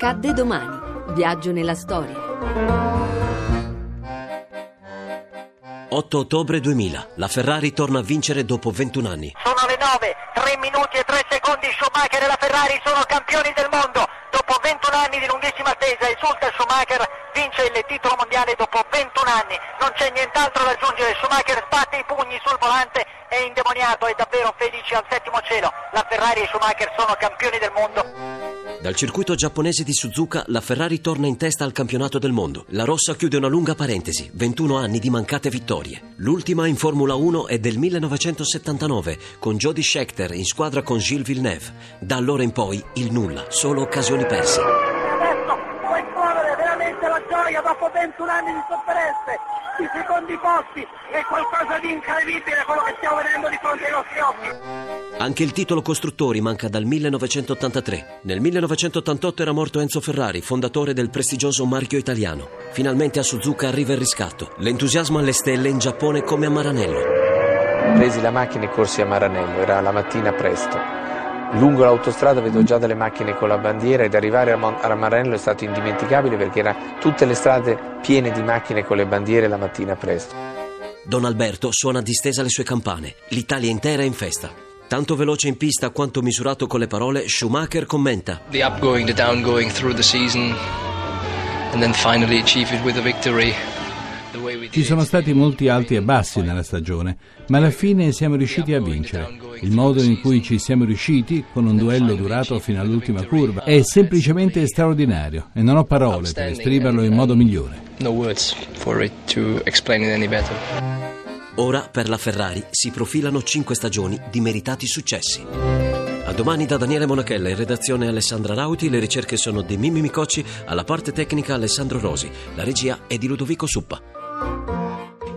Accadde domani. Viaggio nella storia. 8 ottobre 2000. La Ferrari torna a vincere dopo 21 anni. Sono le 9, 3 minuti e 3 secondi. Schumacher e la Ferrari sono campioni del mondo. Dopo 21 anni di lunghissima attesa, esulta Schumacher, vince il titolo mondiale dopo 21 anni. Non c'è nient'altro da aggiungere. Schumacher batte i pugni sul volante, è indemoniato, è davvero felice al settimo cielo. La Ferrari e Schumacher sono campioni del mondo. Dal circuito giapponese di Suzuka, la Ferrari torna in testa al campionato del mondo. La rossa chiude una lunga parentesi, 21 anni di mancate vittorie. L'ultima in Formula 1 è del 1979, con Jody Scheckter in squadra con Gilles Villeneuve. Da allora in poi il nulla, solo occasioni perse. Adesso puoi correre veramente la gioia dopo 21 anni di sofferenze. I secondi posti è qualcosa di incredibile quello che stiamo vedendo di fronte ai nostri occhi. Anche il titolo costruttori manca dal 1983. Nel 1988 era morto Enzo Ferrari, fondatore del prestigioso marchio italiano. Finalmente a Suzuka arriva il riscatto. L'entusiasmo alle stelle in Giappone come a Maranello. Presi la macchina e corsi a Maranello, era la mattina presto. Lungo l'autostrada vedo già delle macchine con la bandiera ed arrivare a, Mon- a Maranello è stato indimenticabile perché erano tutte le strade piene di macchine con le bandiere la mattina presto. Don Alberto suona distesa le sue campane. L'Italia intera è in festa. Tanto veloce in pista quanto misurato con le parole, Schumacher commenta. the upgoing, the downgoing through the season, and then finally achieve it with a victory. Ci sono stati molti alti e bassi nella stagione, ma alla fine siamo riusciti a vincere. Il modo in cui ci siamo riusciti, con un duello durato fino all'ultima curva, è semplicemente straordinario e non ho parole per esprimerlo in modo migliore. Ora per la Ferrari si profilano cinque stagioni di meritati successi. A domani da Daniele Monachella, in redazione Alessandra Rauti, le ricerche sono di Mimmi Micocci, alla parte tecnica Alessandro Rosi, la regia è di Ludovico Suppa.